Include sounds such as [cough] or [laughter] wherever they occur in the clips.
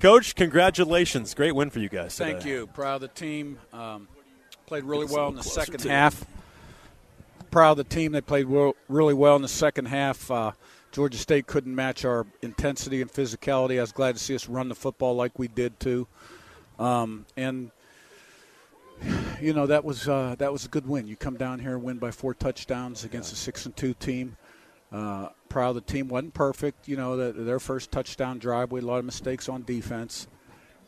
Coach, congratulations! Great win for you guys. Thank today. you. Proud of the team. Um, played really well in the second half. Proud of the team. They played really well in the second half. Uh, Georgia State couldn't match our intensity and physicality. I was glad to see us run the football like we did too. Um, and you know that was uh, that was a good win. You come down here and win by four touchdowns against yeah. a six and two team. Uh, proud the team wasn't perfect. You know that their first touchdown drive, we had a lot of mistakes on defense,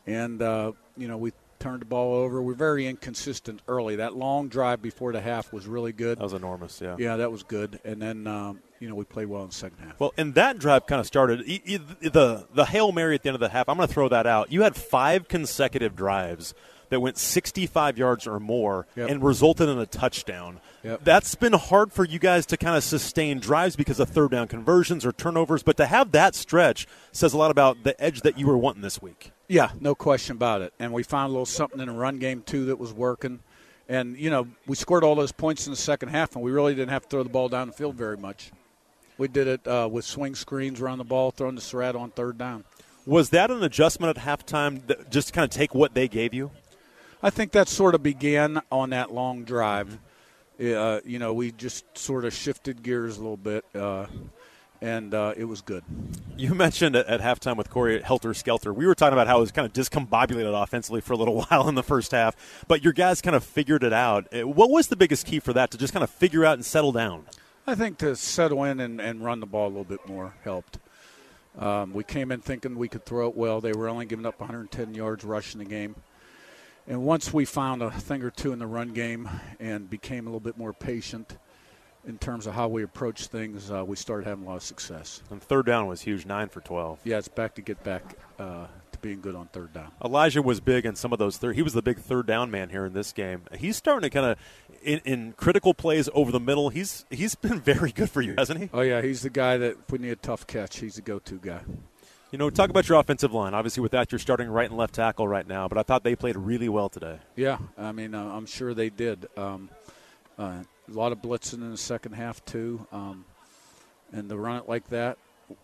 and uh, you know we turned the ball over. We're very inconsistent early. That long drive before the half was really good. That was enormous. Yeah. Yeah, that was good. And then um, you know we played well in the second half. Well, and that drive kind of started the the hail mary at the end of the half. I'm going to throw that out. You had five consecutive drives that went 65 yards or more yep. and resulted in a touchdown. Yep. That's been hard for you guys to kind of sustain drives because of third down conversions or turnovers, but to have that stretch says a lot about the edge that you were wanting this week. Yeah, no question about it. And we found a little something in the run game too that was working. And you know, we scored all those points in the second half, and we really didn't have to throw the ball down the field very much. We did it uh, with swing screens around the ball, throwing the Sarratt on third down. Was that an adjustment at halftime, that just to kind of take what they gave you? I think that sort of began on that long drive. Uh, you know, we just sort of shifted gears a little bit, uh, and uh, it was good. You mentioned at, at halftime with Corey Helter Skelter, we were talking about how it was kind of discombobulated offensively for a little [laughs] while in the first half, but your guys kind of figured it out. Uh, what was the biggest key for that to just kind of figure out and settle down? I think to settle in and, and run the ball a little bit more helped. Um, we came in thinking we could throw it well. They were only giving up 110 yards rushing the game. And once we found a thing or two in the run game and became a little bit more patient in terms of how we approach things, uh, we started having a lot of success. And third down was huge, nine for 12. Yeah, it's back to get back uh, to being good on third down. Elijah was big in some of those third. He was the big third down man here in this game. He's starting to kind of in, in, critical plays over the middle. He's he's been [laughs] very good for you, hasn't he? Oh yeah, he's the guy that if we need a tough catch, he's the go-to guy. You know, talk about your offensive line. Obviously, with that, you're starting right and left tackle right now, but I thought they played really well today. Yeah, I mean, uh, I'm sure they did. Um, uh, a lot of blitzing in the second half, too. Um, and to run it like that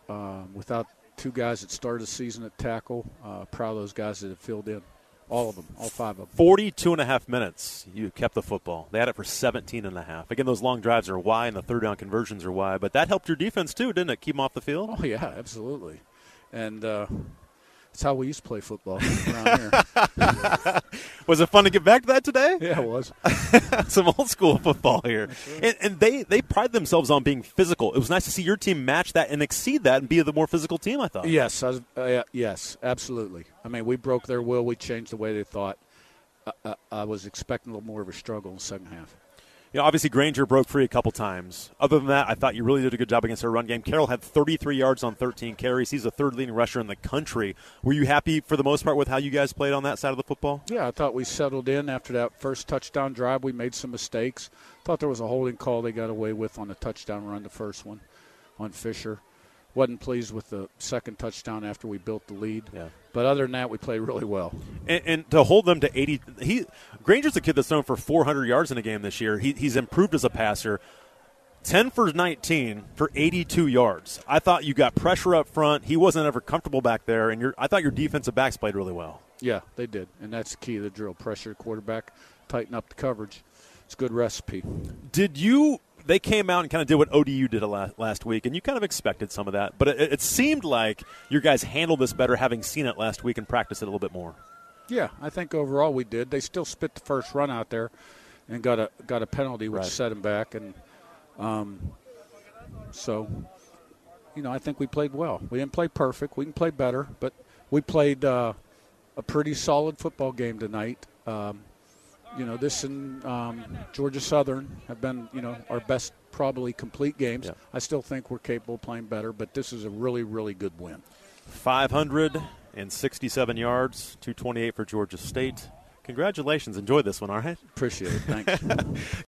uh, without two guys that started the season at tackle, uh, proud of those guys that have filled in. All of them, all five of them. 42 and a half minutes you kept the football. They had it for 17 and a half. Again, those long drives are why, and the third down conversions are why. But that helped your defense, too, didn't it? Keep them off the field? Oh, yeah, absolutely and uh, that's how we used to play football [laughs] around here. [laughs] was it fun to get back to that today? Yeah, it was. [laughs] Some old school football here, and, and, they they pride themselves on being physical. It was nice to see your team match that and exceed that and be the more physical team. I thought. Yes, I was, uh, yes, absolutely. I mean, we broke their will. We changed the way they thought. Uh, I was expecting a little more of a struggle in the second half you know, obviously Grainger broke free a couple times. Other than that, I thought you really did a good job against our run game. Carroll had 33 yards on 13 carries. He's the third leading rusher in the country. Were you happy for the most part with how you guys played on that side of the football? Yeah, I thought we settled in after that first touchdown drive. We made some mistakes. Thought there was a holding call they got away with on the touchdown run, the first one on Fisher wasn't pleased with the second touchdown after we built the lead. Yeah. But other than that, we played really well. And, and, to hold them to 80, he Grainger's a kid that's known for 400 yards in a game this year. He, he's improved as a passer. 10 for 19 for 82 yards. I thought you got pressure up front. He wasn't ever comfortable back there, and your, I thought your defensive backs played really well. Yeah, they did, and that's the key of the drill: pressure quarterback, tighten up the coverage. It's a good recipe. Did you they came out and kind of did what ODU did last week, and you kind of expected some of that. But it, it seemed like your guys handled this better, having seen it last week and practiced it a little bit more. Yeah, I think overall we did. They still spit the first run out there, and got a got a penalty which right. set them back, and um, so you know I think we played well. We didn't play perfect. We can play better, but we played uh, a pretty solid football game tonight. Um, you know, this and um, Georgia Southern have been, you know, our best probably complete games. Yeah. I still think we're capable of playing better, but this is a really, really good win. 567 yards, 228 for Georgia State. Congratulations. Enjoy this one, all right? Appreciate it. Thanks. [laughs]